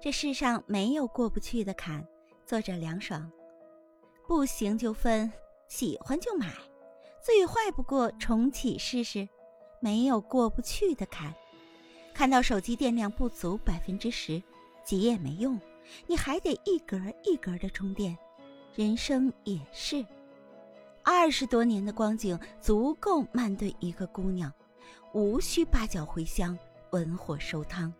这世上没有过不去的坎。作者凉爽，不行就分，喜欢就买，最坏不过重启试试。没有过不去的坎。看到手机电量不足百分之十，急也没用，你还得一格一格的充电。人生也是，二十多年的光景足够慢炖一个姑娘，无需八角茴香，文火收汤。